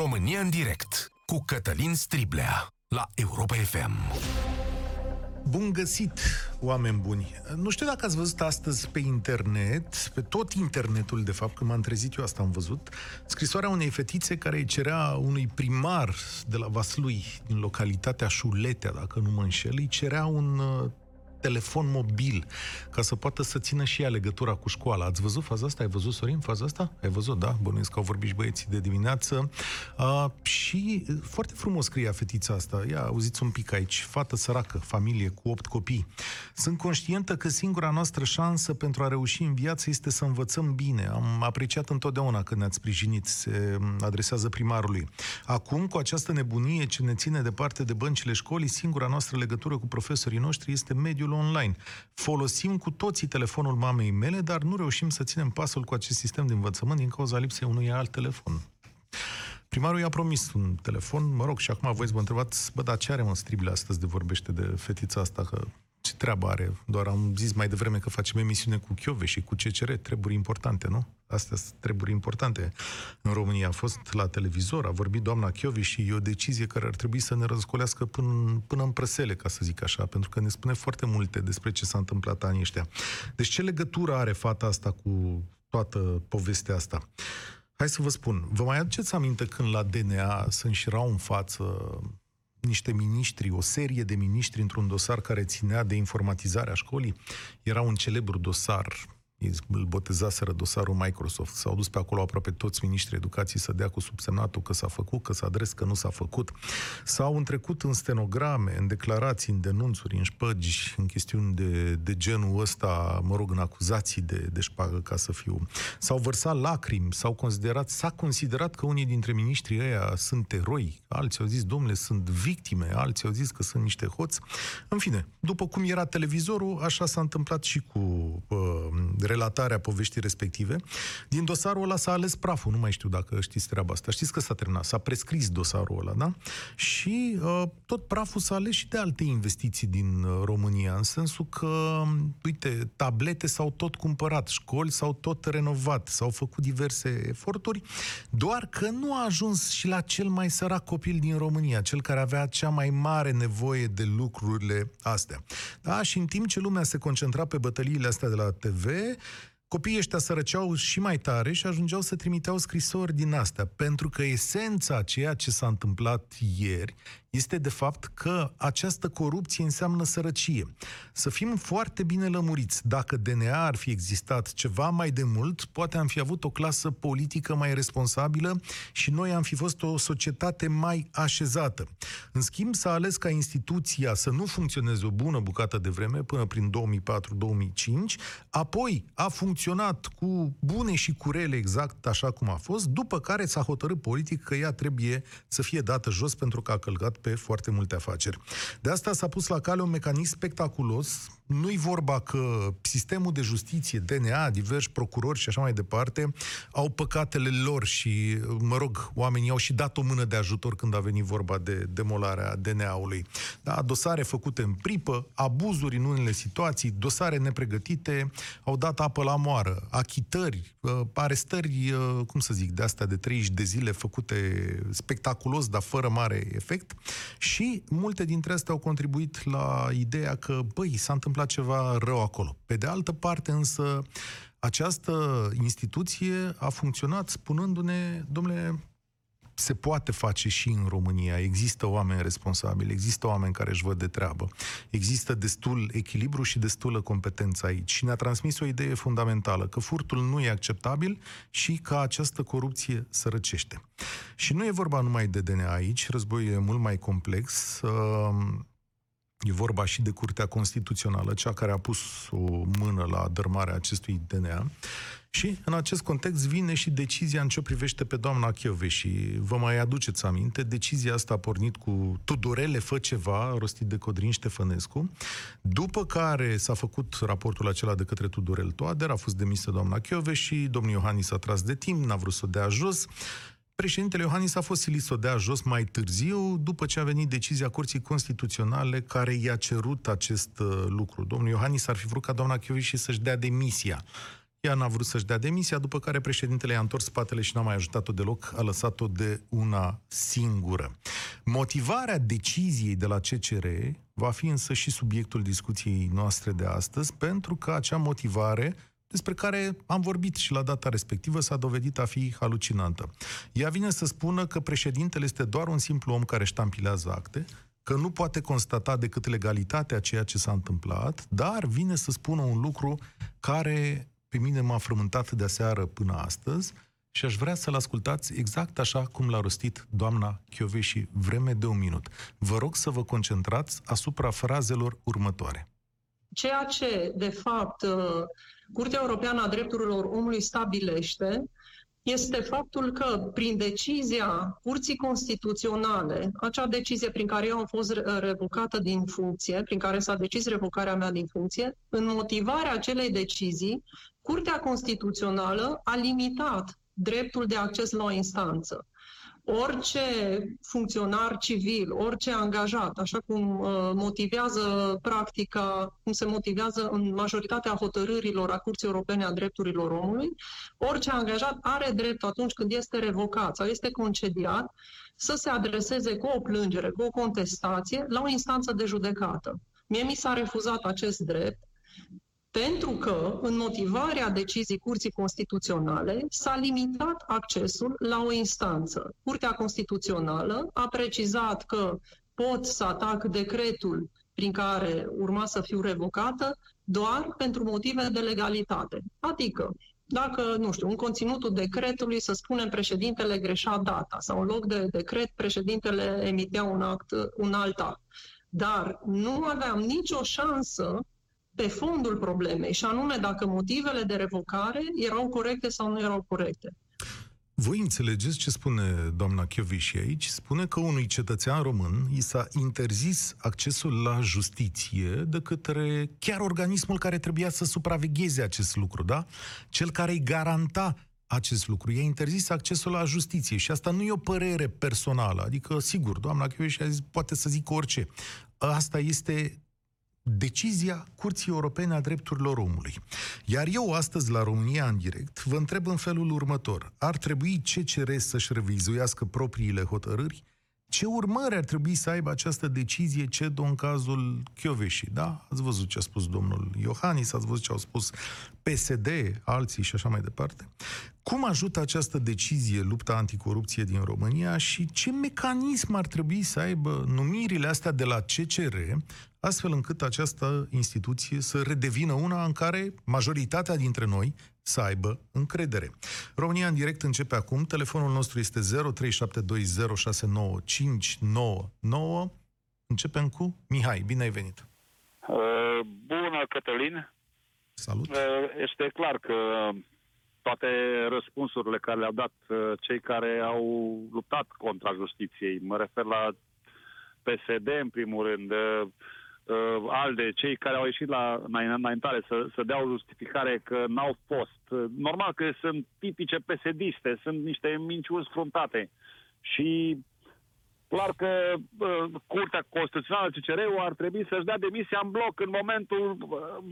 România în direct cu Cătălin Striblea la Europa FM. Bun găsit, oameni buni! Nu știu dacă ați văzut astăzi pe internet, pe tot internetul, de fapt, când m-am trezit eu asta am văzut, scrisoarea unei fetițe care îi cerea unui primar de la Vaslui, din localitatea Șuletea, dacă nu mă înșel, îi cerea un uh, telefon mobil, ca să poată să țină și ea legătura cu școala. Ați văzut faza asta? Ai văzut, Sorin, faza asta? Ai văzut, da? Bănuiesc că au vorbit și băieții de dimineață. Uh, și foarte frumos scria fetița asta. Ia, auziți un pic aici. Fată săracă, familie cu opt copii. Sunt conștientă că singura noastră șansă pentru a reuși în viață este să învățăm bine. Am apreciat întotdeauna când ne-ați sprijinit, se adresează primarului. Acum, cu această nebunie ce ne ține departe de băncile școlii, singura noastră legătură cu profesorii noștri este mediul mediul online. Folosim cu toții telefonul mamei mele, dar nu reușim să ținem pasul cu acest sistem de învățământ din cauza lipsei unui alt telefon. Primarul i-a promis un telefon, mă rog, și acum voi să vă întrebați, bă, dar ce are mă stribile astăzi de vorbește de fetița asta, că ce treabă are? Doar am zis mai devreme că facem emisiune cu Chiove și cu CCR, treburi importante, nu? Astea sunt treburi importante. În România a fost la televizor, a vorbit doamna Chiovi și e o decizie care ar trebui să ne răzcolească până, până în presele, ca să zic așa, pentru că ne spune foarte multe despre ce s-a întâmplat anii ăștia. Deci ce legătură are fata asta cu toată povestea asta? Hai să vă spun, vă mai aduceți aminte când la DNA se înșirau în față niște miniștri, o serie de miniștri într-un dosar care ținea de informatizarea școlii. Era un celebru dosar îl botezaseră dosarul Microsoft. S-au dus pe acolo aproape toți ministrii educației să dea cu subsemnatul că s-a făcut, că s-a adres, că nu s-a făcut. S-au întrecut în stenograme, în declarații, în denunțuri, în șpăgi, în chestiuni de, de genul ăsta, mă rog, în acuzații de, de șpagă, ca să fiu. S-au vărsat lacrimi, s-au considerat, s-a considerat că unii dintre ministrii ăia sunt eroi, alții au zis, domnule, sunt victime, alții au zis că sunt niște hoți. În fine, după cum era televizorul, așa s-a întâmplat și cu uh, relatarea poveștii respective. Din dosarul ăla s-a ales praful, nu mai știu dacă știți treaba asta. Știți că s-a terminat, s-a prescris dosarul ăla, da? Și uh, tot praful s-a ales și de alte investiții din uh, România, în sensul că, uite, tablete s-au tot cumpărat, școli s-au tot renovat, s-au făcut diverse eforturi, doar că nu a ajuns și la cel mai sărac copil din România, cel care avea cea mai mare nevoie de lucrurile astea. Da? Și în timp ce lumea se concentra pe bătăliile astea de la TV, copiii ăștia sărăceau și mai tare și ajungeau să trimiteau scrisori din astea, pentru că esența ceea ce s-a întâmplat ieri este de fapt că această corupție înseamnă sărăcie. Să fim foarte bine lămuriți. Dacă DNA ar fi existat ceva mai de mult, poate am fi avut o clasă politică mai responsabilă și noi am fi fost o societate mai așezată. În schimb, s-a ales ca instituția să nu funcționeze o bună bucată de vreme, până prin 2004-2005, apoi a funcționat cu bune și cu rele exact așa cum a fost, după care s-a hotărât politic că ea trebuie să fie dată jos pentru că a călcat pe foarte multe afaceri. De asta s-a pus la cale un mecanism spectaculos. Nu-i vorba că sistemul de justiție, DNA, diversi procurori și așa mai departe, au păcatele lor și, mă rog, oamenii au și dat o mână de ajutor când a venit vorba de demolarea DNA-ului. Da, dosare făcute în pripă, abuzuri în unele situații, dosare nepregătite, au dat apă la moară, achitări, uh, arestări, uh, cum să zic, de astea de 30 de zile făcute spectaculos, dar fără mare efect. Și multe dintre astea au contribuit la ideea că, băi, s-a întâmplat ceva rău acolo. Pe de altă parte, însă, această instituție a funcționat spunându-ne, domnule, se poate face și în România. Există oameni responsabili, există oameni care își văd de treabă. Există destul echilibru și destulă competență aici. Și ne-a transmis o idee fundamentală, că furtul nu e acceptabil și că această corupție sărăcește. Și nu e vorba numai de DNA aici, războiul e mult mai complex. E vorba și de Curtea Constituțională, cea care a pus o mână la dărmarea acestui DNA. Și în acest context vine și decizia în ce privește pe doamna Chiove și vă mai aduceți aminte, decizia asta a pornit cu Tudorele fă ceva, rostit de Codrin Ștefănescu, după care s-a făcut raportul acela de către Tudorel Toader, a fost demisă doamna Chiove și domnul Iohannis a tras de timp, n-a vrut să o dea jos, Președintele Iohannis a fost silit să o dea jos mai târziu, după ce a venit decizia Curții Constituționale care i-a cerut acest uh, lucru. Domnul Iohannis ar fi vrut ca doamna Chioviși să-și dea demisia ea n-a vrut să-și dea demisia, după care președintele i-a întors spatele și n-a mai ajutat-o deloc, a lăsat-o de una singură. Motivarea deciziei de la CCR va fi însă și subiectul discuției noastre de astăzi, pentru că acea motivare despre care am vorbit și la data respectivă, s-a dovedit a fi halucinantă. Ea vine să spună că președintele este doar un simplu om care ștampilează acte, că nu poate constata decât legalitatea ceea ce s-a întâmplat, dar vine să spună un lucru care pe mine m-a frământat de aseară până astăzi și aș vrea să-l ascultați exact așa cum l-a rostit doamna Chioveși vreme de un minut. Vă rog să vă concentrați asupra frazelor următoare. Ceea ce, de fapt, uh, Curtea Europeană a Drepturilor Omului stabilește este faptul că prin decizia Curții Constituționale, acea decizie prin care eu am fost revocată din funcție, prin care s-a decis revocarea mea din funcție, în motivarea acelei decizii, Curtea Constituțională a limitat dreptul de acces la o instanță orice funcționar civil, orice angajat, așa cum uh, motivează practica, cum se motivează în majoritatea hotărârilor a Curții Europene a Drepturilor Omului, orice angajat are drept atunci când este revocat sau este concediat să se adreseze cu o plângere, cu o contestație la o instanță de judecată. Mie mi s-a refuzat acest drept pentru că, în motivarea decizii Curții Constituționale, s-a limitat accesul la o instanță. Curtea Constituțională a precizat că pot să atac decretul prin care urma să fiu revocată doar pentru motive de legalitate. Adică, dacă, nu știu, în conținutul decretului, să spunem, președintele greșea data sau în loc de decret, președintele emitea un, act, un alt act. Dar nu aveam nicio șansă pe fondul problemei, și anume dacă motivele de revocare erau corecte sau nu erau corecte. Voi înțelegeți ce spune doamna Chioviși aici? Spune că unui cetățean român i s-a interzis accesul la justiție de către chiar organismul care trebuia să supravegheze acest lucru, da? Cel care îi garanta acest lucru. I-a interzis accesul la justiție și asta nu e o părere personală. Adică, sigur, doamna Chioviși a zis, poate să zic orice. Asta este decizia Curții Europene a Drepturilor Omului. Iar eu astăzi la România în direct vă întreb în felul următor. Ar trebui CCR să-și revizuiască propriile hotărâri? Ce urmări ar trebui să aibă această decizie CEDO în cazul Chioveși, da? Ați văzut ce a spus domnul Iohannis, ați văzut ce au spus PSD, alții și așa mai departe. Cum ajută această decizie lupta anticorupție din România și ce mecanism ar trebui să aibă numirile astea de la CCR, astfel încât această instituție să redevină una în care majoritatea dintre noi să aibă încredere. România în direct începe acum. Telefonul nostru este 0372069599. Începem cu Mihai. Bine ai venit! Uh, bună, Cătălin! Salut! Uh, este clar că toate răspunsurile care le-au dat uh, cei care au luptat contra justiției, mă refer la PSD în primul rând, uh, ALDE, cei care au ieșit la înaintare să, să dea o justificare că n-au fost. Uh, normal că sunt tipice psd sunt niște minciuni sfruntate. Și clar că uh, Curtea Constituțională CCR-ul ar trebui să-și dea demisia în bloc în momentul uh,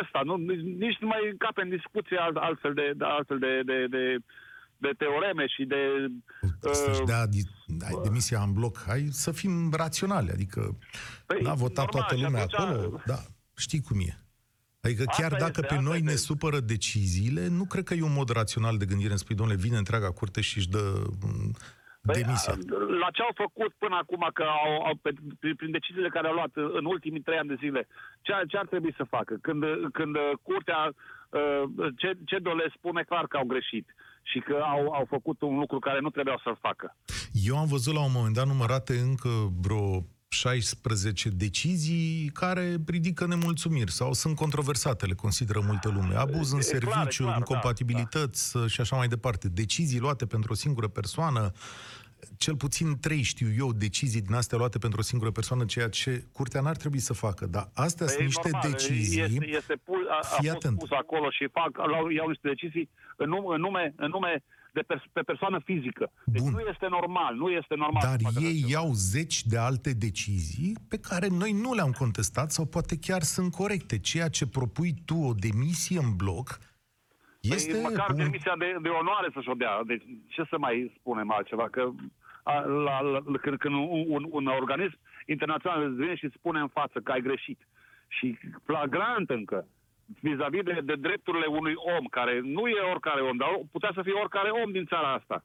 ăsta. Nu, nici nu mai încape în discuție altfel de, altfel de, de, de de teoreme și de... Să-și uh, dea ai demisia în bloc. Hai să fim raționali, adică păi, n-a votat normal, toată lumea atunci, acolo, da, știi cum e. Adică chiar asta dacă este, pe noi este. ne supără deciziile, nu cred că e un mod rațional de gândire în spui, domnule, vine întreaga curte și își dă păi, demisia. La ce au făcut până acum, că au, au, pe, prin deciziile care au luat în ultimii trei ani de zile, ce, ce ar trebui să facă? Când, când curtea, uh, ce, ce le spune clar că au greșit și că au, au făcut un lucru care nu trebuiau să-l facă. Eu am văzut la un moment dat numărate încă vreo 16 decizii care ridică nemulțumiri sau sunt controversate, le consideră multă lume. Abuz în e serviciu, clar, incompatibilități da, da. și așa mai departe. Decizii luate pentru o singură persoană, cel puțin trei, știu eu, decizii din astea luate pentru o singură persoană, ceea ce curtea n-ar trebui să facă. Dar astea sunt niște normal, decizii... Este, este pus, a, a fost atent. pus acolo și fac, iau niște decizii în nume, în nume, în nume de pers- pe persoană fizică. Deci Bun. nu este normal, nu este normal. Dar ei iau zeci de alte decizii pe care noi nu le-am contestat sau poate chiar sunt corecte. Ceea ce propui tu o demisie în bloc Este păi, măcar un... demisia de, de onoare să-și o dea. Deci ce să mai spunem altceva? Că a, la, la, când, când un, un, un organism internațional îți vine și îți spune în față că ai greșit și flagrant încă vis-a-vis de, de drepturile unui om, care nu e oricare om, dar putea să fie oricare om din țara asta.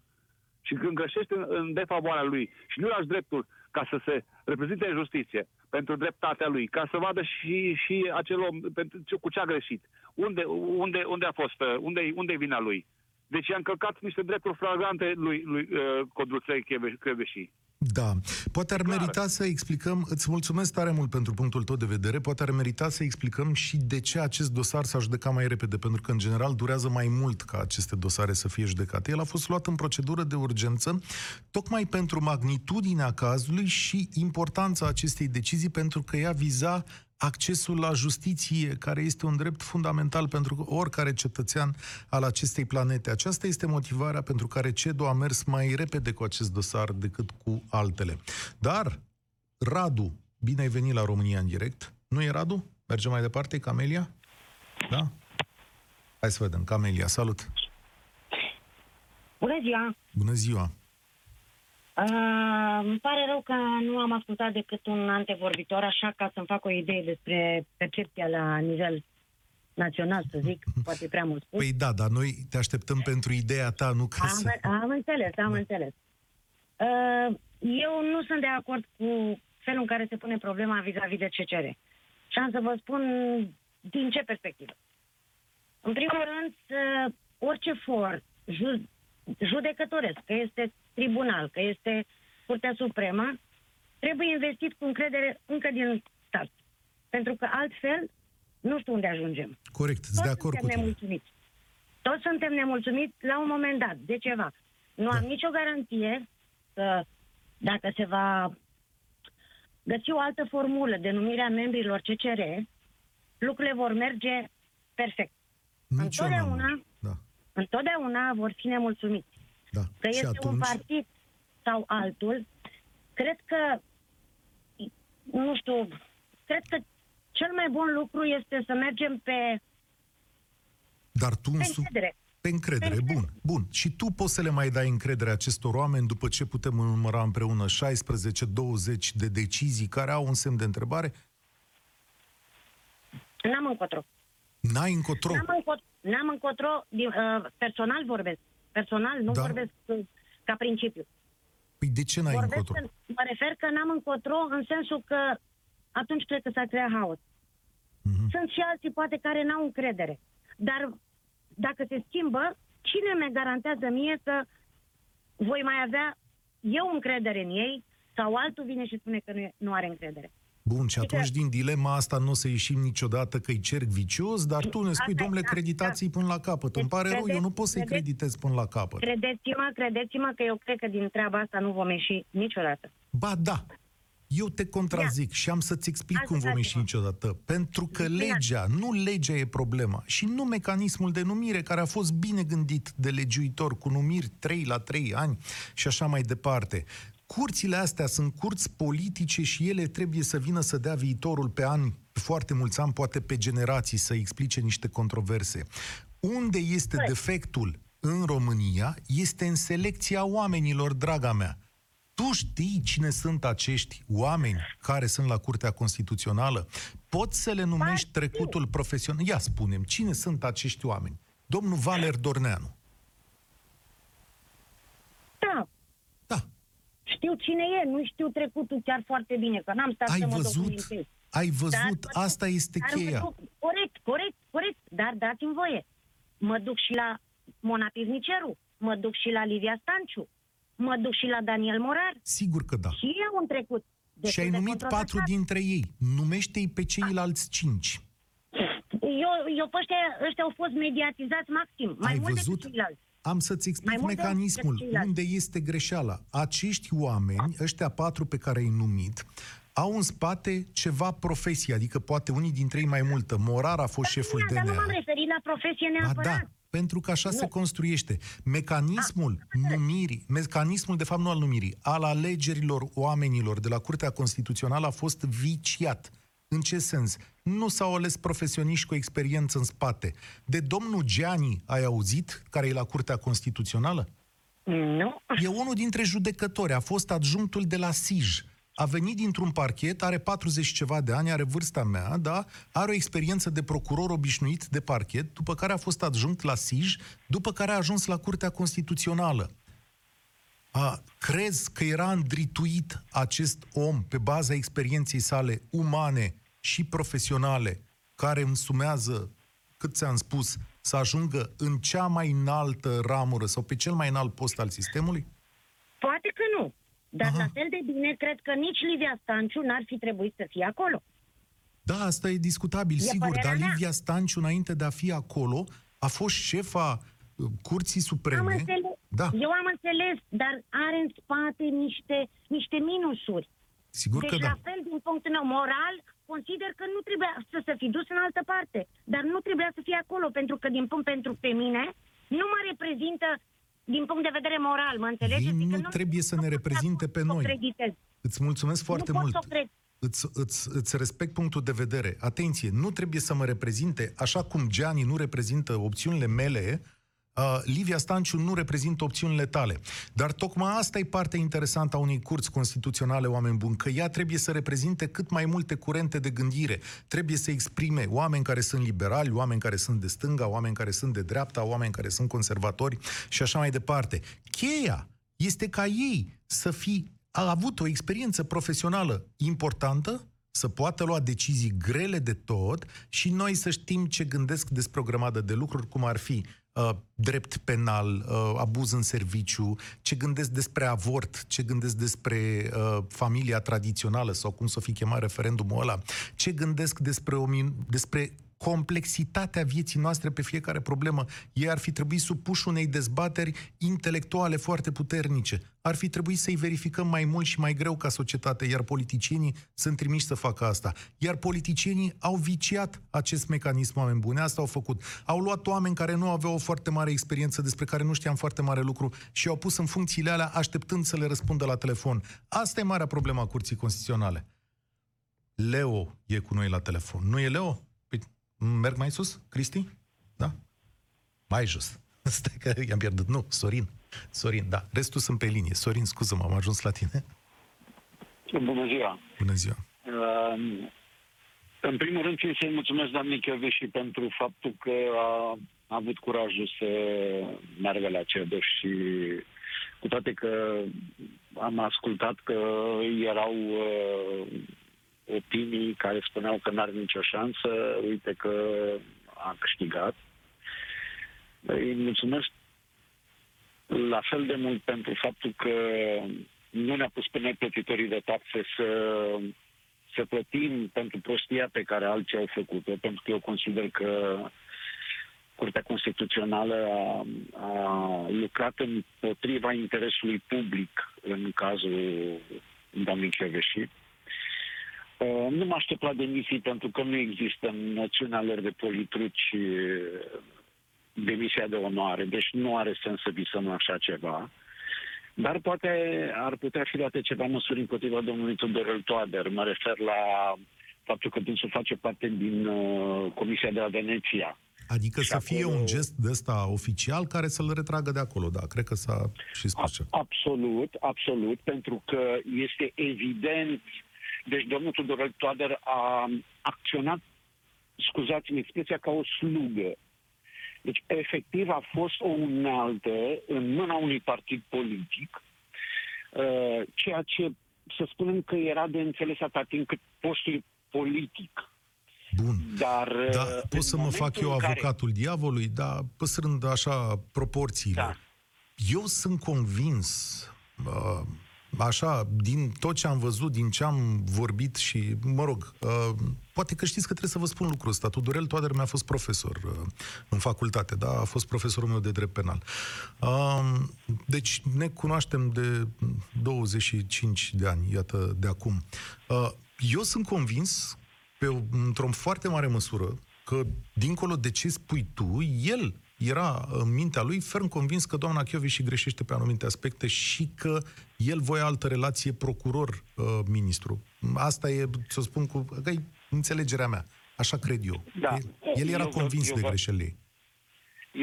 Și când greșește în, în defavoarea lui și nu lași dreptul ca să se reprezinte în justiție pentru dreptatea lui, ca să vadă și, și acel om pentru, ce, cu ce a greșit, unde, unde, unde a fost, unde, unde e vina lui. Deci i-a încălcat niște drepturi flagrante lui, lui uh, Codruței Creveșii. Da. Poate ar Clar. merita să explicăm, îți mulțumesc tare mult pentru punctul tău de vedere, poate ar merita să explicăm și de ce acest dosar s-a judecat mai repede, pentru că în general durează mai mult ca aceste dosare să fie judecate. El a fost luat în procedură de urgență, tocmai pentru magnitudinea cazului și importanța acestei decizii, pentru că ea viza accesul la justiție, care este un drept fundamental pentru oricare cetățean al acestei planete. Aceasta este motivarea pentru care CEDO a mers mai repede cu acest dosar decât cu altele. Dar, Radu, bine ai venit la România în direct. Nu e Radu? Mergem mai departe, Camelia? Da? Hai să vedem. Camelia, salut! Bună ziua! Bună ziua! Uh, îmi pare rău că nu am ascultat decât un antevorbitor, așa ca să-mi fac o idee despre percepția la nivel național, să zic, poate prea mult spus. Păi da, dar noi te așteptăm pentru ideea ta, nu ca am, să... am înțeles, am Da. înțeles. Uh, eu nu sunt de acord cu felul în care se pune problema vis-a-vis de CCR. Și am să vă spun din ce perspectivă. În primul rând, uh, orice for ju- judecătoresc, că este tribunal, că este Curtea Supremă, trebuie investit cu încredere încă din start. Pentru că altfel nu știu unde ajungem. Corect, sunt Toți de acord cu suntem tine. nemulțumiți. Toți suntem nemulțumiți la un moment dat, de ceva. Nu Da. am nicio garanție că dacă se va găsi o altă formulă de numire a membrilor CCR, lucrurile vor merge perfect. Nici eu n-am- Întotdeauna- Da, Întotdeauna vor fi nemulțumiți. Da. Că și este atunci... un partid sau altul, cred că, nu știu, cred că cel mai bun lucru este să mergem pe, Dar tu pe însu... încredere. Pe încredere, Pe bun, bun. Și tu poți să le mai dai încredere acestor oameni după ce putem număra împreună 16-20 de decizii care au un semn de întrebare? N-am încotro. N-ai încotro. N-am încotro, n-am încotro din, uh, personal vorbesc. Personal, nu Da. vorbesc uh, ca principiu. Păi de ce n-ai vorbesc încotro? în, mă refer că n-am încotro în sensul că atunci cred că s-a creat haos. Mhm. Sunt și alții poate care n-au încredere. Dar dacă se schimbă, cine mi garantează mie că voi mai avea eu încredere în ei sau altul vine și spune că nu, e, nu are încredere. Bun, și Adică- atunci din dilema asta nu o să ieșim niciodată că-i cerc vicios, dar tu ne spui, Asta e, domnule, da, creditați-i până la capăt. Îmi Deci, pare rău, eu credeți- nu pot să-i credeți- creditez până la capăt. Credeți-mă, credeți-mă că eu cred că din treaba asta nu vom ieși niciodată. Ba da, eu te contrazic și am să-ți explic cum vom ieși Ascultați-mă. niciodată. Pentru că Bine. legea, nu legea e problema și nu mecanismul de numire care a fost bine gândit de legiuitor cu numiri 3 la 3 ani și așa mai departe. Curțile astea sunt curți politice și ele trebuie să vină să dea viitorul pe ani, pe foarte mulți ani, poate pe generații, să explice niște controverse. Unde este Corect. defectul în România este în selecția oamenilor, draga mea. Tu știi cine sunt acești oameni care sunt la Curtea Constituțională? Poți să le numești Ba, trecutul profesional? Ia spunem, cine sunt acești oameni? Domnul Valer Dorneanu. Da, Da, știu cine e, nu știu trecutul chiar foarte bine, că n-am stat ai să mă văzut? documentez. Ai văzut? Dar mă duc- Asta este dar mă cheia. duc- corect, corect, corect, dar dați-mi voie. Mă duc și la Mona Pivniceru, mă duc și la Livia Stanciu, mă duc și la Daniel Morar. Sigur că da. Și ei au un trecut. Și destul ai de numit patru controversat. dintre ei. Numește-i pe ceilalți cinci. Eu, eu pe ăștia, ăștia au fost mediatizați maxim, mai Ai mult văzut? decât ceilalți. Am să-ți explic Mai mult de- mecanismul, decât ceilalți. unde este greșeala. Acești oameni, ăștia patru pe care ai numit, au în spate ceva profesie, adică poate unii dintre ei mai multă. Morar a fost șeful Bine, Dar nu DNA. m-am referit la profesie Ba neapărat. da, pentru că așa Nu. se construiește. Mecanismul numirii, mecanismul de fapt nu al numirii, al alegerilor oamenilor de la Curtea Constituțională a fost viciat. În ce sens? Nu s-au ales profesioniști cu experiență în spate. De domnul Gianni ai auzit, care e la Curtea Constituțională? Nu. E unul dintre judecători, a fost adjunctul de la SIJ. A venit dintr-un parchet, are 40 ceva de ani, are vârsta mea, da? Are o experiență de procuror obișnuit de parchet, după care a fost adjunct la SIJ, după care a ajuns la Curtea Constituțională. A, crezi că era îndrituit acest om pe baza experienței sale umane și profesionale, care însumează, cât ți-am spus, să ajungă în cea mai înaltă ramură sau pe cel mai înalt post al sistemului? Poate că nu. Dar Aha. la fel de bine, cred că nici Livia Stanciu n-ar fi trebuit să fie acolo. Da, asta e discutabil, E sigur, părerea dar mea. Livia Stanciu, înainte de a fi acolo, a fost șefa uh, Curții Am Supreme. înțeles. Da, Eu am înțeles, dar are în spate niște, niște minusuri. sigur deci, că da. la fel, din punctul meu moral, consider că nu trebuia să se fi dus în altă parte. Dar nu trebuia să fie acolo, pentru că, din punct pentru pe mine, nu mă reprezintă din punct de vedere moral, mă înțelegeți? Ei Adică nu trebuie să ne reprezinte pe noi. Nu pot să o creditez. Îți mulțumesc foarte nu pot mult. să o cred. Îți, îți, îți respect punctul de vedere. Atenție, nu trebuie să mă reprezinte, așa cum Gianni nu reprezintă opțiunile mele, uh, Livia Stanciu nu reprezintă opțiunile tale. Dar tocmai asta e partea interesantă a unei curți constituționale, oameni buni, că ea trebuie să reprezinte cât mai multe curente de gândire. Trebuie să exprime oameni care sunt liberali, oameni care sunt de stânga, oameni care sunt de dreapta, oameni care sunt conservatori și așa mai departe. Cheia este ca ei să fi a avut o experiență profesională importantă, să poată lua decizii grele de tot și noi să știm ce gândesc despre o grămadă de lucruri, cum ar fi uh, drept penal, uh, abuz în serviciu, ce gândesc despre avort, ce gândesc despre uh, familia tradițională sau cum să fi chemat referendumul ăla, ce gândesc despre, o min- despre complexitatea vieții noastre pe fiecare problemă. Ei ar fi trebuit supuși unei dezbateri intelectuale foarte puternice. Ar fi trebuit să-i verificăm mai mult și mai greu ca societate, iar politicienii sunt trimiși să facă asta. Iar politicienii au viciat acest mecanism, oameni buni, asta au făcut. Au luat oameni care nu aveau o foarte mare experiență, despre care nu știam foarte mare lucru și au pus în funcțiile alea așteptând să le răspundă la telefon. Asta e marea problemă a Curții Constituționale. Leo e cu noi la telefon. Nu e Leo? Păi, merg mai sus, Cristi? Da? Mai jos. Stai că i-am pierdut. Nu, Sorin. Sorin, da. Restul sunt pe linie. Sorin, scuză-mă, am ajuns la tine. Bună ziua! Bună ziua. Uh, În primul rând, țin să-i mulțumesc doamnei și pentru faptul că a avut curajul să meargă la CEDO și cu toate că am ascultat că erau uh, opinii care spuneau că n-are nicio șansă, uite că a câștigat. Îi mulțumesc la fel de mult pentru faptul că nu ne-a pus pe noi plătitorii de taxe să, să plătim pentru prostia pe care alții au făcut-o, pentru că eu consider că Curtea Constituțională a, a lucrat împotriva interesului public în cazul doamnei Ceveși. Uh, Nu mă aștept la demisii pentru că nu există în noțiunea lor de politruci uh, demisia de onoare, deci nu are sens să visăm la așa ceva. Dar poate ar putea fi luate ceva măsuri împotriva domnului Tudorel Toader. Mă refer la faptul că dânsul face parte din uh, Comisia de la Veneția. Adică Și să fie acolo- un gest de ăsta oficial care să-l retragă de acolo, da. Cred că s-a și spus ce. Absolut, absolut, pentru că este evident. Deci domnul Tudorel Toader a acționat, scuzați-mi expresia, ca o slugă. Deci, efectiv, a fost o unealtă în mâna unui partid politic, uh, ceea ce, să spunem că era de înțeles atât timp cât postul politic. Bun. Dar, Da, uh, în pot să mă momentul fac eu în care- avocatul diavolului, dar păstrând așa proporțiile. Da. Eu sunt convins, uh, așa, din tot ce am văzut, din ce am vorbit și, mă rog, uh, poate că știți că trebuie să vă spun lucrul ăsta. Tudorel Toader mi-a fost profesor uh, în facultate, da, a fost profesorul meu de drept penal. Uh, deci ne cunoaștem de 25 de ani, iată, de acum. Uh, eu sunt convins, pe, o- într-o foarte mare măsură, că, dincolo de ce spui tu, el era în mintea lui ferm convins că doamna și greșește pe anumite aspecte și că el voia altă relație procuror-ministru. Asta e, să spun, cu, că e înțelegerea mea. Așa cred eu. Da. El era Eu vă- convins eu de vă- greșelile ei.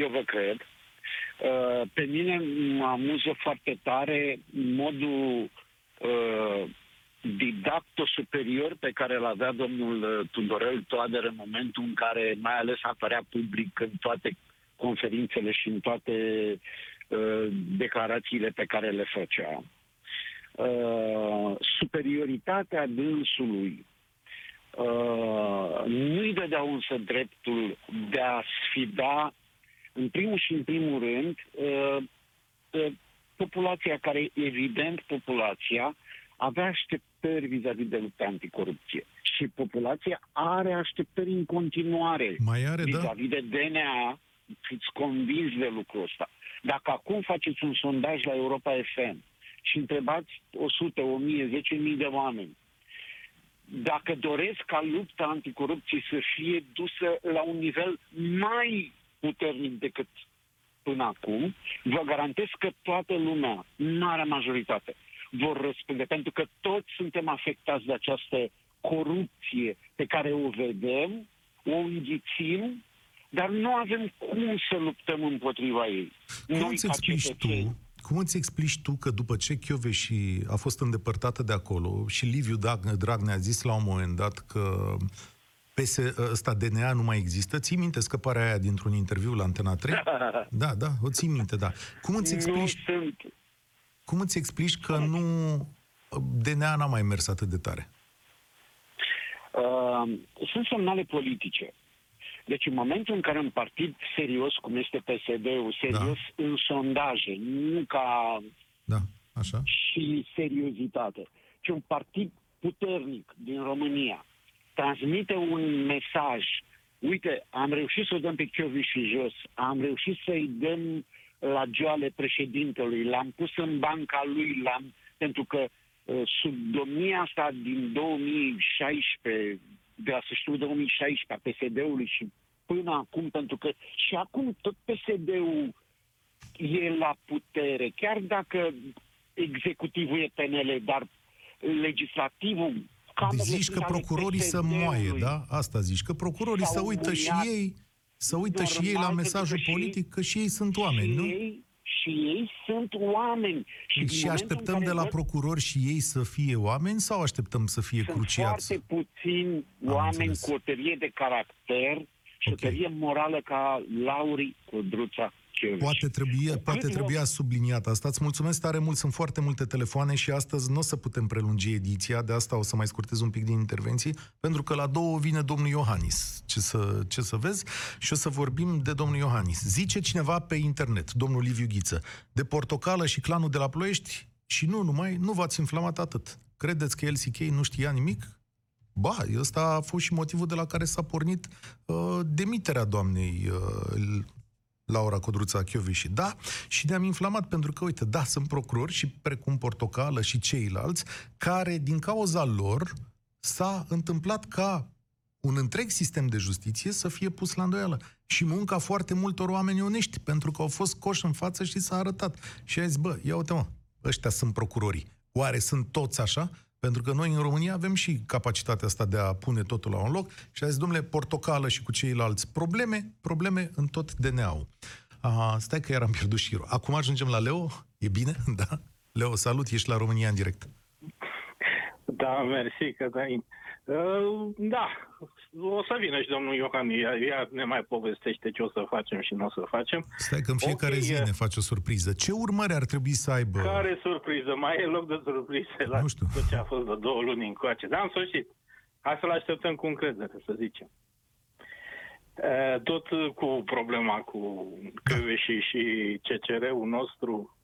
Eu vă cred. Uh, Pe mine mă amuză foarte tare modul uh, didacto-superior pe care îl avea domnul uh, Tudorel Toader în momentul în care mai ales apărea public în toate conferințele și în toate uh, declarațiile pe care le făcea. Uh, superioritatea dânsului uh, nu-i dădeau însă dreptul de a sfida în primul și în primul rând, uh, uh, populația care, evident, populația avea așteptări vis-a-vis de lupta anticorupție. Și populația are așteptări în continuare Mai are, da? vis-a-vis de DNA, fiți convins de lucrul ăsta. Dacă acum faceți un sondaj la Europa FM și întrebați 100, 1000, 10.000 de oameni dacă doresc ca lupta anticorupție să fie dusă la un nivel mai puternic decât până acum, vă garantez că toată lumea, marea majoritate, vor răspunde, pentru că toți suntem afectați de această corupție pe care o vedem, o înghițim, dar nu avem cum să luptăm împotriva ei. Cum Noi, îți ca explici cetățeni, tu, cum îți explici tu că după ce și a fost îndepărtată de acolo și Liviu Dag- Dragnea a zis la un moment dat că PS, ăsta DNA nu mai există, ții minte scăparea aia dintr-un interviu la Antena 3? Da, da, o ții minte, da. Cum îți nu explici, sunt cum îți explici că nu DNA n-a mai mers atât de tare? Uh, sunt semnale politice. Deci în momentul în care un partid serios, cum este PSD-ul, serios da. în sondaje, nu ca Da, așa? și seriozitate, ci un partid puternic din România transmite un mesaj. Uite, am reușit să o dăm pe și jos, am reușit să-i dăm la joale președintelui, l-am pus în banca lui, l-am, pentru că uh, sub domnia asta din 2016, de la sfârșitul 2016 a PSD-ului și până acum, pentru că și acum tot PSD-ul e la putere, chiar dacă executivul e PNL, dar legislativul Deci camerele zici sunt că ale procurorii să PSD-ului. moaie, da? Asta zici, că procurorii să S-au uită și muiat ei, să uită și ei la normal, mesajul pentru că și- politic că și ei sunt oameni, și nu? Ei, și ei sunt oameni. Și, din Și momentul așteptăm în de care la văd- procurori și ei să fie oameni sau așteptăm să fie Sunt cruciați? foarte puțini oameni înțeles. cu o tărie de caracter și Ok. o tărie morală ca Lauri Codruța Chiovici. Poate, trebuia, poate Cât trebuia subliniat asta. Îți mulțumesc tare mult, sunt foarte multe telefoane și astăzi nu o să putem prelungi ediția, de asta o să mai scurtez un pic din intervenții, pentru că la două vine domnul Iohannis. Ce să, ce să vezi? Și o să vorbim de domnul Iohannis. Zice cineva pe internet, domnul Liviu Ghiță, de portocală și clanul de la Ploiești și nu numai, nu v-ați inflamat atât. Credeți că LCK nu știa nimic? Ba, ăsta a fost și motivul de la care s-a pornit uh, demiterea doamnei uh, Laura Codruța și Da, și ne-am inflamat pentru că, uite, da, sunt procurori și precum Portocală și ceilalți, care, din cauza lor, s-a întâmplat ca un întreg sistem de justiție să fie pus la îndoială. Și munca foarte multor oameni onești, pentru că au fost coși în față și s-a arătat. Și a zis, bă, ia uite mă, ăștia sunt procurorii. Oare sunt toți așa? Pentru că noi în România avem și capacitatea asta de a pune totul la un loc și a zis, domnule, portocală și cu ceilalți probleme, probleme în tot DNA-ul. Aha, stai că iar am pierdut șirul. Acum ajungem la Leo? E bine? Da? Leo, salut, ești la România în direct. Da, mersi, Cătălin. Uh, da, o să vină și domnul Iohan, ea, ea ne mai povestește ce o să facem și nu o să facem. Stai că în fiecare Ok, zi e- ne face o surpriză. Ce urmări ar trebui să aibă? Care surpriză? Mai e loc de surprize la Nu știu. tot ce a fost de două luni încoace. Dar în sfârșit, hai să-l așteptăm cu încredere, să zicem. Uh, Tot cu problema cu Căveși și CCR-ul nostru,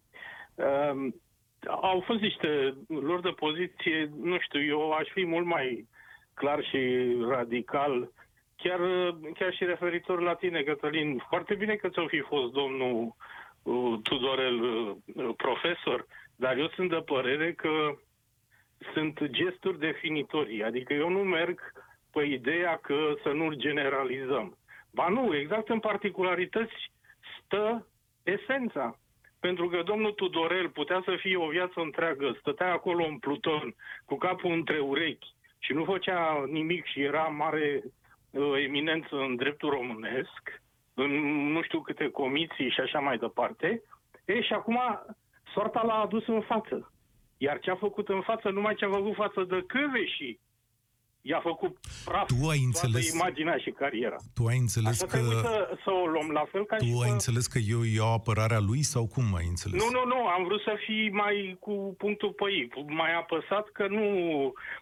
um, au fost niște lor de poziție, nu știu, eu aș fi mult mai clar și radical, chiar, chiar și referitor la tine, Cătălin. Foarte bine că ți-o fi fost domnul uh, Tudorel uh, profesor, dar eu sunt de părere că sunt gesturi definitorii. Adică eu nu merg pe ideea că să nu-l generalizăm. Ba nu, exact în particularități stă esența. Pentru că domnul Tudorel putea să fie o viață întreagă, stătea acolo în pluton, cu capul între urechi și nu făcea nimic și era mare uh, eminență în dreptul românesc, în nu știu câte comisii și așa mai departe, e, și acum soarta l-a adus în față. Iar ce a făcut în față, numai ce a făcut față de și i-a făcut praf Tu ai înțeles- toată imaginea și cariera. Tu ai înțeles Așa că... trebuie să, să o luăm la fel ca și Tu ai pe- înțeles că eu iau apărarea lui sau cum ai înțeles? Nu, nu, nu, am vrut să fii mai cu punctul pe ei, mai apăsat că nu,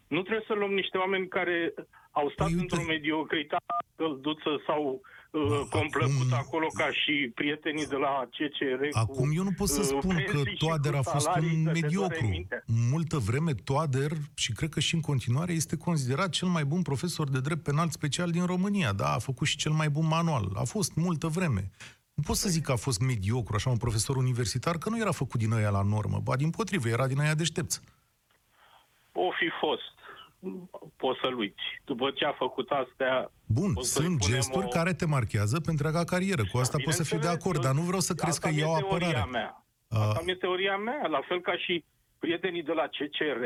nu trebuie să luăm niște oameni care au stat Păi, uite- într-o mediocritate călduță sau uh, Acum- complăcut acolo ca și prietenii de la CCR. Acum cu, eu nu pot să uh, spun că pensii și Toader cu a fost salarii, un că te doare mediocru. mintea. Multă vreme Toader, și cred că și în continuare, este considerat cel mai bun profesor de drept penal special din România. Da, a făcut și cel mai bun manual. A fost multă vreme. Nu pot să zic că a fost mediocru, așa un profesor universitar, că nu era făcut din ăia la normă. Ba, din potrivă, era din ăia deștepți. O fi fost. Poți să-l uiți. După ce a făcut astea... Bun, o să-i sunt punem gesturi o- care te marchează pe întreaga carieră. Cu asta pot să fiu de Bineînțeles, acord, dar nu vreau să crezi asta că mi-e iau teoria apărare. Mea. Uh, Asta mi-e teoria mea, la fel ca și prietenii de la CCR,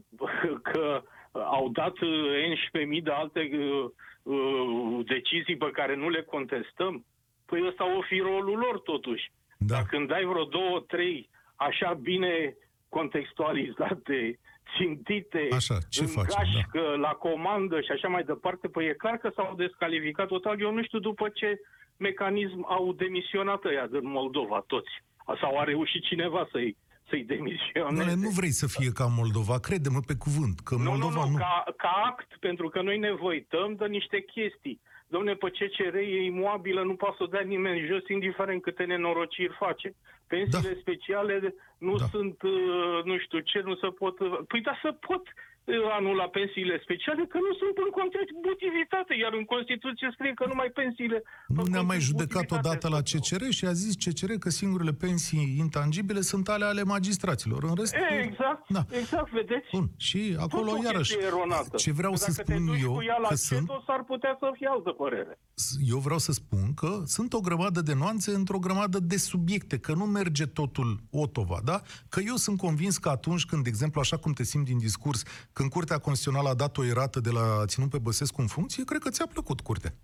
că au dat uh, 11.000 de alte uh, uh, decizii pe care nu le contestăm. Păi ăsta o fi rolul lor totuși. Da. Dar când ai vreo două, trei așa bine contextualizate, țintite, Așa, ce în facem, gașcă, la comandă și așa mai departe, păi e clar că s-au descalificat total. Eu nu știu după ce mecanism au demisionat ăia din Moldova, toți. Sau a reușit cineva să-i, să-i demisioneze. Doamne, nu vrei să fie ca Moldova, crede-mă pe cuvânt, că Nu, Moldova nu, nu, nu... Ca, ca act, pentru că noi ne voităm de niște chestii. Domne, pe CCR e imobilă, nu poate să o dea nimeni jos, indiferent câte nenorociri face. Pensiile Da. speciale nu Da. sunt, uh, nu știu ce, nu se pot... uh, Păi da, să pot uh, anula pensiile speciale, că nu sunt în contributivitate, iar în Constituție scrie că numai pensiile... Nu pe ne-a mai judecat contributivitate odată la sunt. CCR și a zis CCR că singurele pensii intangibile sunt ale ale magistraților. În rest, E, exact, Da. exact, vedeți? Bun. Și acolo, Tot o iarăși, chestie eronată. ce vreau Că să dacă te spun duci eu, cu ea la că CETO, sunt, s-ar putea să fie altă părere. Eu vreau să spun că sunt o grămadă de nuanțe într-o grămadă de subiecte, că nu merge totul Otova, da? Că eu sunt convins că atunci când, de exemplu, așa cum te simți din discurs, când Curtea Constituțională a dat o erată de la ținut pe Băsescu în funcție, cred că ți-a plăcut Curtea.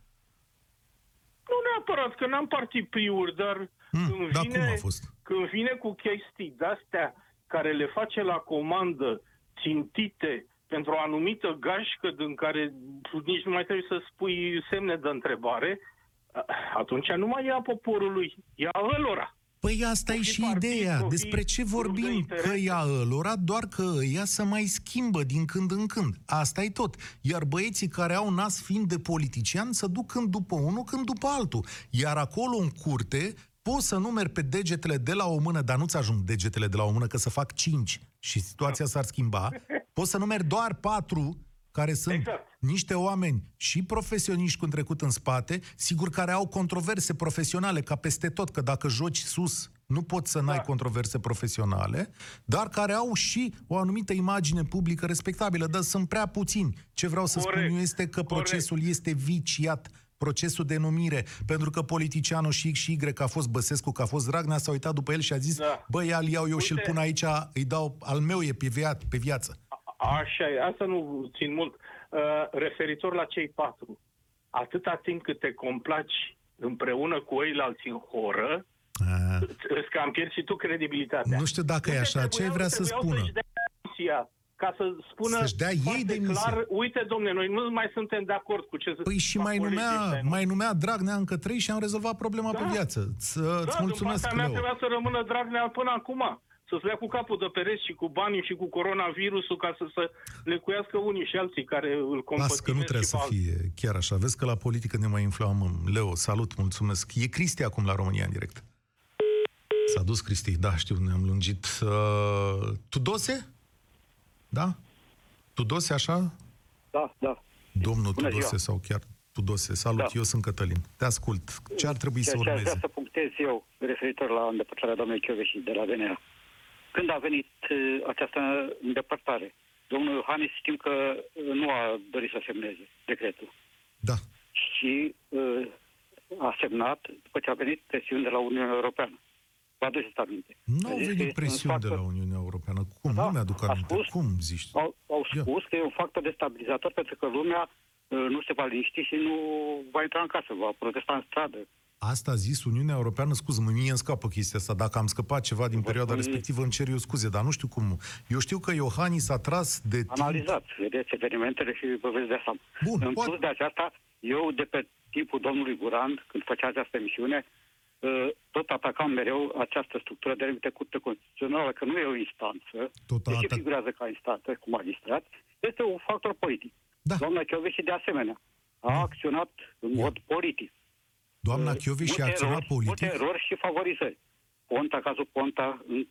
Nu neapărat, că n-am partipriuri, dar Mm, când, dar vine, cum a fost? când vine cu chestii de-astea care le face la comandă, țintite, pentru o anumită gașcă din care nici nu mai trebuie să spui semne de întrebare, atunci nu mai ia poporului, ia ălora. Păi asta O e fi și partid, ideea. o fi Despre ce grup de vorbim? interese. Că ea ălora, doar că ea să mai schimbă din când în când. asta e tot. Iar băieții care au nas fiind de politician să duc când după unul, când după altul. Iar acolo în curte poți să numeri pe degetele de la o mână, dar nu-ți ajung degetele de la o mână, că să fac cinci și situația s-ar schimba. Poți să numeri doar patru care sunt Exact. niște oameni și profesioniști cu un trecut în spate, sigur care au controverse profesionale, ca peste tot, că dacă joci sus, nu poți să n-ai Da. controverse profesionale, dar care au și o anumită imagine publică respectabilă, dar sunt prea puțini. Ce vreau să Corect. spun eu este că Corect. procesul este viciat, procesul de numire, pentru că politicianul și X și Y, că a fost Băsescu, că a fost Dragnea, s-a uitat după el și a zis, Da. băi, al iau eu și îl Uite- pun aici, îi dau, al meu e pe, via- pe viață. Așa e, asta nu țin mult. Uh, referitor la cei patru, atâta timp cât te complaci împreună cu ceilalți în horă, A, îți cam pierzi și tu credibilitatea. Nu știu dacă e Uite, așa. Ce trebuiau- vrea să trebuiau spună? să-și dea demisia, ca să spună Să-și dea ei foarte demisia. clar, uite, domne, noi nu mai suntem de acord cu ce Păi și fac mai colegii numea, ăștia, nu? mai numea Dragnea încă trei și am rezolvat problema Da. pe viață. Să, Da, îți din mulțumesc, partea mea Leo. trebuia să rămână Dragnea până acum. Să-ți lea cu capul de pereți și cu banii și cu coronavirusul ca să se lecuiască unii și alții care îl Las că nu compătimesc trebuie și să pe alții. fie chiar așa. Vezi că la politică ne mai inflamăm. Leo, salut, mulțumesc. E Cristi acum la România în direct. S-a dus Cristi, da, știu, ne-am lungit. Uh, Tudose? Da? Tudose, așa? Da, da. Domnul Bună Tudose ziua. sau chiar Tudose. Salut, Da. eu sunt Cătălin. Te ascult. Ce ar trebui să Ceea ce aș urmeze? vrea să punctez eu, referitor la îndepărtarea doamnei și de la DNA. Când a venit uh, această îndepărtare, domnul Iohannis știm că uh, nu a dorit să semneze decretul. Da. Și uh, a semnat după ce a venit presiuni de la Uniunea Europeană. Vă aduceți aminte. Nu A au zis că venit este un presiuni de factor- la Uniunea Europeană. Cum? Da, nu mi-aduc a aminte. spus. Cum zici? Au, au spus că e un factor destabilizator pentru că lumea uh, nu se va liniști și nu va intra în casă, va protesta în stradă. Asta a zis Uniunea Europeană, scuză-mă, mie îmi scapă chestia asta. Dacă am scăpat ceva din perioada spun- respectivă, îmi cer eu scuze, dar nu știu cum. Eu știu că Iohannis a tras de timp... Analizați, vedeți evenimentele și vă veți da seama. Bun, în poate- plus de aceasta, eu de pe timpul domnului Guran, când făcea această emisiune, uh, tot atacam mereu această structură de numită Curte Constituțională, că nu e o instanță, Tot deși atac- figurează ca instanță, cu magistrat, este un factor politic. Da. Doamna Chioveși, de asemenea, a acționat în mod politic. Doamna Uh, Chioveși a multe acționat erori, politic. Multe erori și favorizări. Ponta, cazul Ponta, în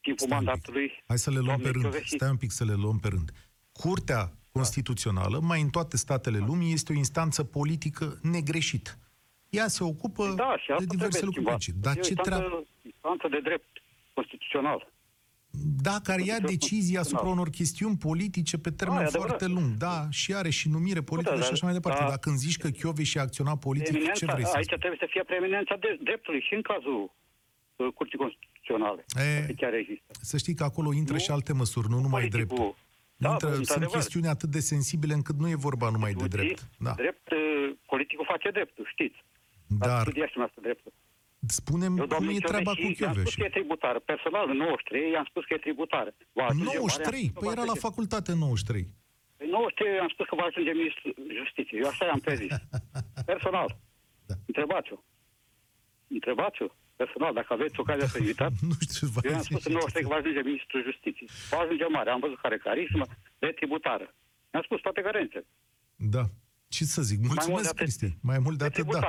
timpul Stai un pic. mandatului... Hai să le luăm pe doamnei rând. Chioveși. Stai un pic să le luăm pe rând. Curtea Constituțională, mai în toate statele lumii, este o instanță politică negreșit. Ea se ocupă Da, și asta de diverse trebuie lucruri schimbat. politice. Dar E o ce instanță- treabă? Instanță de drept constituțional. Da, care ia Constituțional. decizii asupra unor chestiuni politice pe termen Da, e adevărat. foarte lung. Da, și are și numire politică Da, și dar- așa mai departe. da. Dar când zici că Chioveși a acționat politic, ce Eminența, vrei să aici spui? trebuie să fie preeminența de, dreptului și în cazul uh, Curții Constituționale. E, Dacă chiar există. Să știi că acolo intră Nu? și alte măsuri, nu numai Politicul- drept. Da, Intră, sunt într-adevăr. chestiuni atât de sensibile încât nu e vorba numai de Instituții, drept. Da. Drept, uh, politicul face dreptul, știți. Dar Ați studiat și asta dreptul. spunem Eu, cum doamne, e treaba cu Chioveși, i-am spus Chioveși. că e tributară. Personal, în 93, i-am spus că e tributară. Va ajunge mare, am 93, spus că păi va era la ajunge- facultate în 93. În 93 am spus că va ajunge ministrul justiției. Eu așa i-am prezis. Personal. Da. Întrebați-o. Întrebați-o. Personal, dacă aveți ocazia să invitați. Nu știu, va Eu am spus în 93 că va ajunge ministrul justiției. Va ajunge mare. Am văzut care carismă de tributară. I-am spus toate carențele. Da. Ce să zic? mult Mulțumesc, de atât. Cristi. Mai mult de De atât, da.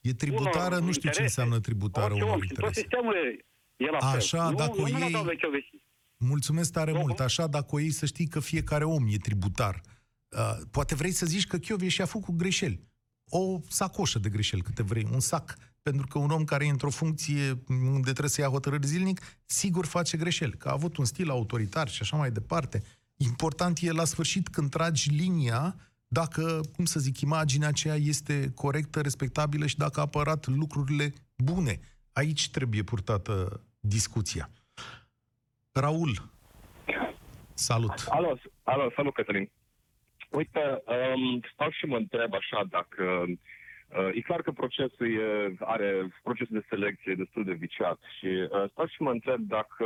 Tributară. E tributară, Unor nu știu ce interese. înseamnă tributară Orice unor om și tot interese. sistemul e, e la fel. Așa, nu, dacă o nu, nu, iei- doamne Chioveși. Mulțumesc tare Nu, mult. nu. Așa, dacă o iei să știi că fiecare om e tributar. Uh, poate vrei să zici că Chioveși a făcut greșeli. O sacoșă de greșeli, câte vrei, un sac. Pentru că un om care e într-o funcție unde trebuie să ia hotărâri zilnic, sigur face greșeli. Că a avut un stil autoritar și așa mai departe. Important e la sfârșit când tragi linia dacă, cum să zic, imaginea aceea este corectă, respectabilă și dacă a apărat lucrurile bune. Aici trebuie purtată discuția. Raul, salut! Alo, alo, salut, Cătălin. Uite, um, stau și mă întreb așa dacă... Uh, e clar că procesul e, are procesul de selecție destul de viciat și uh, stau și mă întreb dacă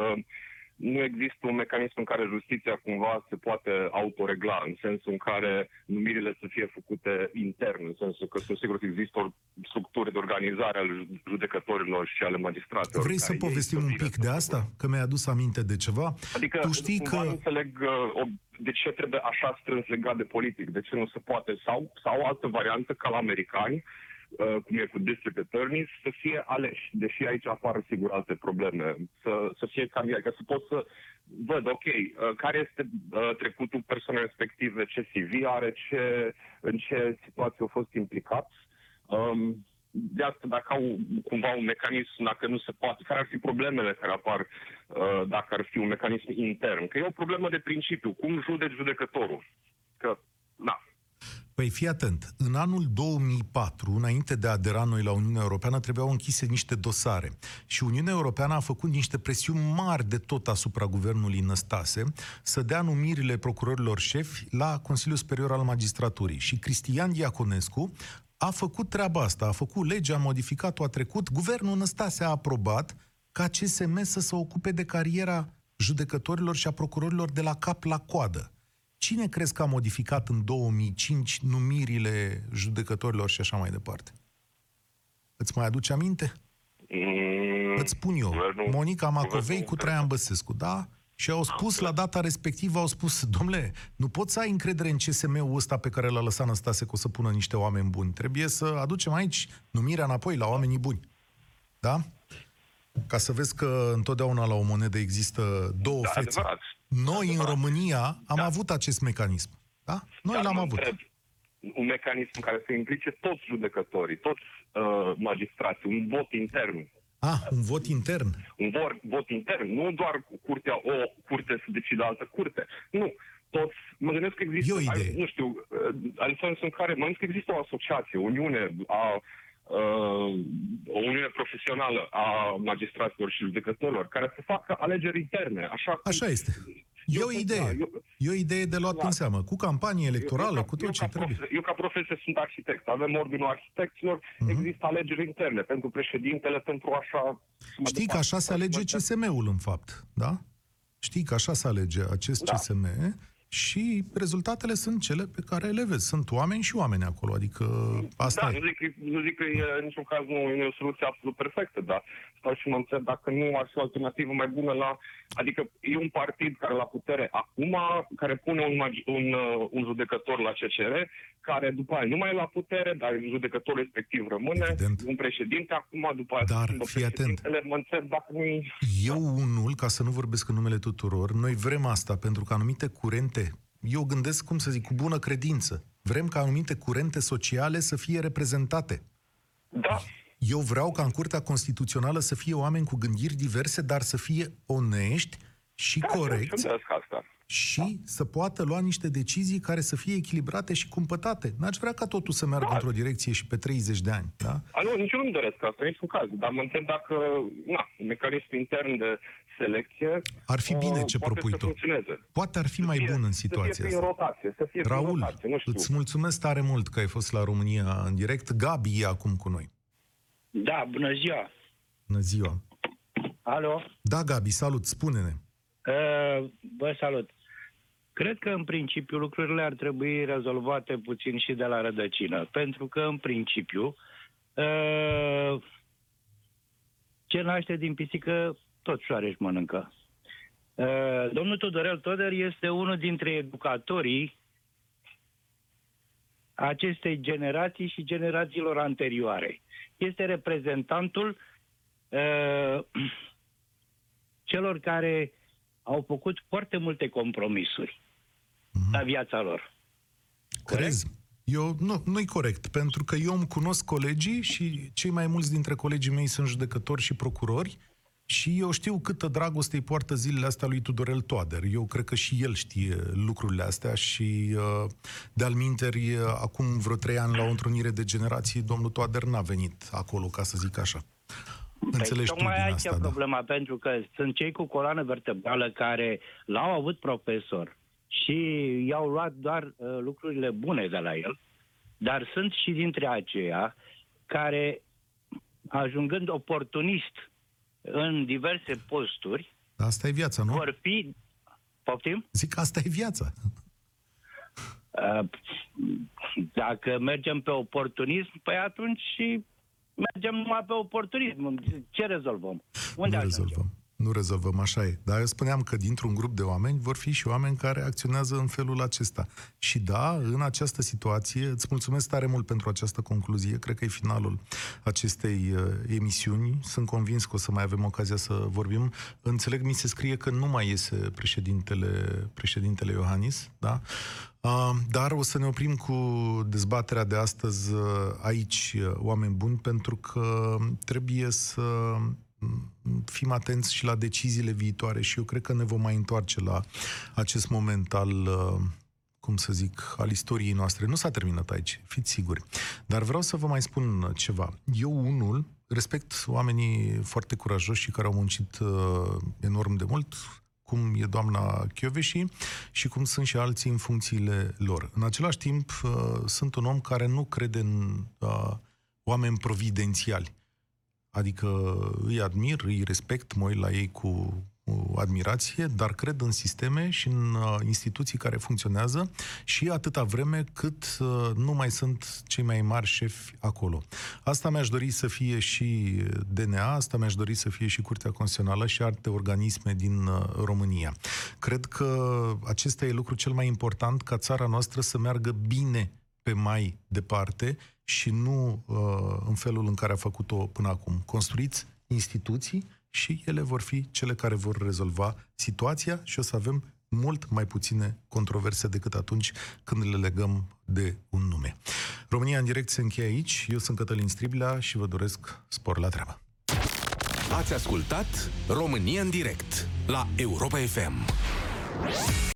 nu există un mecanism în care justiția cumva se poate autoregla, în sensul în care numirile să fie făcute intern, în sensul că sunt sigur că există o structură de organizare ale judecătorilor și ale magistraților. Vrei să care ei povestim un vină pic să de facă. asta? Că mi-ai adus aminte de ceva? Adică tu știi cumva că... nu înțeleg uh, o, de ce trebuie așa strâns legat de politic, de ce nu se poate, sau, sau o altă variantă ca la americani, uh, cum e cu district attorneys, să fie aleși, deși aici apar sigur alte probleme, să, să fie candidat, ca să pot să văd, ok, uh, care este uh, trecutul persoanei respective, ce CV are, ce, în ce situație au fost implicați. Um, de asta, dacă au cumva un mecanism, dacă nu se poate, care ar fi problemele care apar uh, dacă ar fi un mecanism intern? Că e o problemă de principiu. Cum judeci judecătorul? Că, na, Păi fii atent, în anul 2004, înainte de a adera noi la Uniunea Europeană, trebuiau închise niște dosare. Și Uniunea Europeană a făcut niște presiuni mari de tot asupra guvernului Năstase să dea numirile procurorilor șefi la Consiliul Superior al Magistraturii. Și Cristian Diaconescu a făcut treaba asta, a făcut legea, a modificat-o, a trecut. Guvernul Năstase a aprobat ca CSM să se ocupe de cariera judecătorilor și a procurorilor de la cap la coadă. Cine crezi că a modificat în 2005 numirile judecătorilor și așa mai departe? Îți mai aduce aminte? mm, Îți spun eu. guvernul- Monica Macovei guvernul cu Traian Băsescu, da? Și au spus la data respectivă, au spus, domnule, nu poți să ai încredere în CSM-ul ăsta pe care l-a lăsat Năstase că o să pună niște oameni buni. Trebuie să aducem aici numirea înapoi la oamenii buni. Da? Ca să vezi că întotdeauna la o monedă există două da, fețe. adevărat. Noi, în Adevărat. România, am Da. avut acest mecanism. Da? Noi Dar l-am mă avut. întreb, un mecanism care să implice toți judecătorii, toți uh, magistrații, un vot intern. Ah, un vot intern. un vot, vot intern, nu doar cu curtea, o curte să decide altă curte. Nu. Toți, mă gândesc că există, E o idee. nu știu, uh, în sensul în care, mă gândesc că există o asociație, o uniune a uh, o uniune profesională a magistraților și judecătorilor care să facă alegeri interne. Așa, cum- Așa este. E Eu o sunt- idee. da, eu- E o idee de luat Da. în seamă, cu campanie electorală, eu, cu eu tot ca ce trebuie. profe- eu ca profesie sunt arhitect. Avem ordinul arhitecților, Mhm. există alegeri interne pentru președintele, pentru așa... mai Știi că departe. așa se alege Mă- CSM-ul, în fapt, da? Știi că așa se alege acest Da. CSM și rezultatele sunt cele pe care le vezi. Sunt oameni și oameni acolo, adică asta da, e. nu zic, că- nu zic că e, în niciun caz nu e o soluție absolut perfectă, dar stau și mă întreb dacă nu ar fi o alternativă mai bună la... Adică e un partid care la putere acum, care pune un, magi- un, uh, un judecător la CCR, care după aia nu mai e la putere, dar judecătorul respectiv rămâne, Evident. un președinte acum, după aia se Dar schimbă fii atent. președintele, mă întreb dacă nu Eu unul, ca să nu vorbesc în numele tuturor, noi vrem asta pentru că anumite curente, eu gândesc, cum să zic, cu bună credință, vrem ca anumite curente sociale să fie reprezentate. Da, Eu vreau ca în Curtea Constituțională să fie oameni cu gândiri diverse, dar să fie onești și da, corecți și asta. și să poată lua niște decizii care să fie echilibrate și cumpătate. N-aș vrea ca totul să meargă Da. într-o direcție și pe 30 de ani, da? A, nu, nici eu nu-mi doresc asta, în niciun caz. Dar mă întreb dacă, na, un mecanism intern de selecție... Ar fi bine uh, ce poate propui să tu. funcționeze. Poate ar fi mai Să fie- bun în Să situația fie prin asta. rotație, să fie prin Raul, rotație, nu știu. îți mulțumesc tare mult că ai fost la România în direct. Gabi e acum cu noi. Da, bună ziua. Bună ziua. Alo, Da, Gabi, salut, spune-ne. uh, vă salut. Cred că în principiu lucrurile ar trebui rezolvate puțin și de la rădăcină, pentru că în principiu uh, ce naște din pisică tot soare își mănâncă. Uh, domnul Tudorel Toder este unul dintre educatorii acestei generații și generațiilor anterioare. Este reprezentantul uh, celor care au făcut foarte multe compromisuri la viața lor. Crezi? Eu, nu, nu-i corect, pentru că eu îmi cunosc colegii și cei mai mulți dintre colegii mei sunt judecători și procurori și eu știu câtă dragoste îi poartă zilele astea lui Tudorel Toader. Eu cred că și el știe lucrurile astea și uh, de-al minteri, uh, acum vreo trei ani la o întrunire de generații, domnul Toader n-a venit acolo, ca să zic așa. Înțelegi tu Păi, tocmai din aici asta, e da. problema, pentru că sunt cei cu coloană vertebrală care l-au avut profesor și i-au luat doar uh, lucrurile bune de la el, dar sunt și dintre aceia care, ajungând oportunist în diverse posturi, Asta e viața, nu? vor fi... Poftim? Zic, asta e viața. Uh, Dacă mergem pe oportunism, păi atunci și mergem numai pe oportunism. Ce rezolvăm? Unde nu ajungem? rezolvăm. Nu rezolvăm, așa e. Dar eu spuneam că dintr-un grup de oameni vor fi și oameni care acționează în felul acesta. Și da, în această situație, îți mulțumesc tare mult pentru această concluzie, cred că e finalul acestei uh, emisiuni. Sunt convins că o să mai avem ocazia să vorbim. Înțeleg, mi se scrie că nu mai iese președintele, președintele Iohannis, da? Uh, dar o să ne oprim cu dezbaterea de astăzi uh, aici, uh, oameni buni, pentru că trebuie să fim atenți și la deciziile viitoare și eu cred că ne vom mai întoarce la acest moment al, uh, cum să zic, al istoriei noastre. Nu s-a terminat aici, fiți siguri. Dar vreau să vă mai spun ceva. Eu, unul, respect oamenii foarte curajoși și care au muncit uh, enorm de mult, cum e doamna Chioveși și cum sunt și alții în funcțiile lor. În același timp, uh, sunt un om care nu crede în uh, oameni providențiali. Adică îi admir, îi respect, mă uit la ei cu, cu admirație, dar cred în sisteme și în uh, instituții care funcționează și atâta vreme cât uh, nu mai sunt cei mai mari șefi acolo. Asta mi-aș dori să fie și DNA, asta mi-aș dori să fie și Curtea Constituțională și alte organisme din uh, România. Cred că acesta e lucru cel mai important ca țara noastră să meargă bine pe mai departe și nu uh, în felul în care a făcut-o până acum. Construiți instituții și ele vor fi cele care vor rezolva situația și o să avem mult mai puține controverse decât atunci când le legăm de un nume. România în direct se încheie aici. Eu sunt Cătălin Striblea și vă doresc spor la treabă. Ați ascultat România în direct la Europa FM.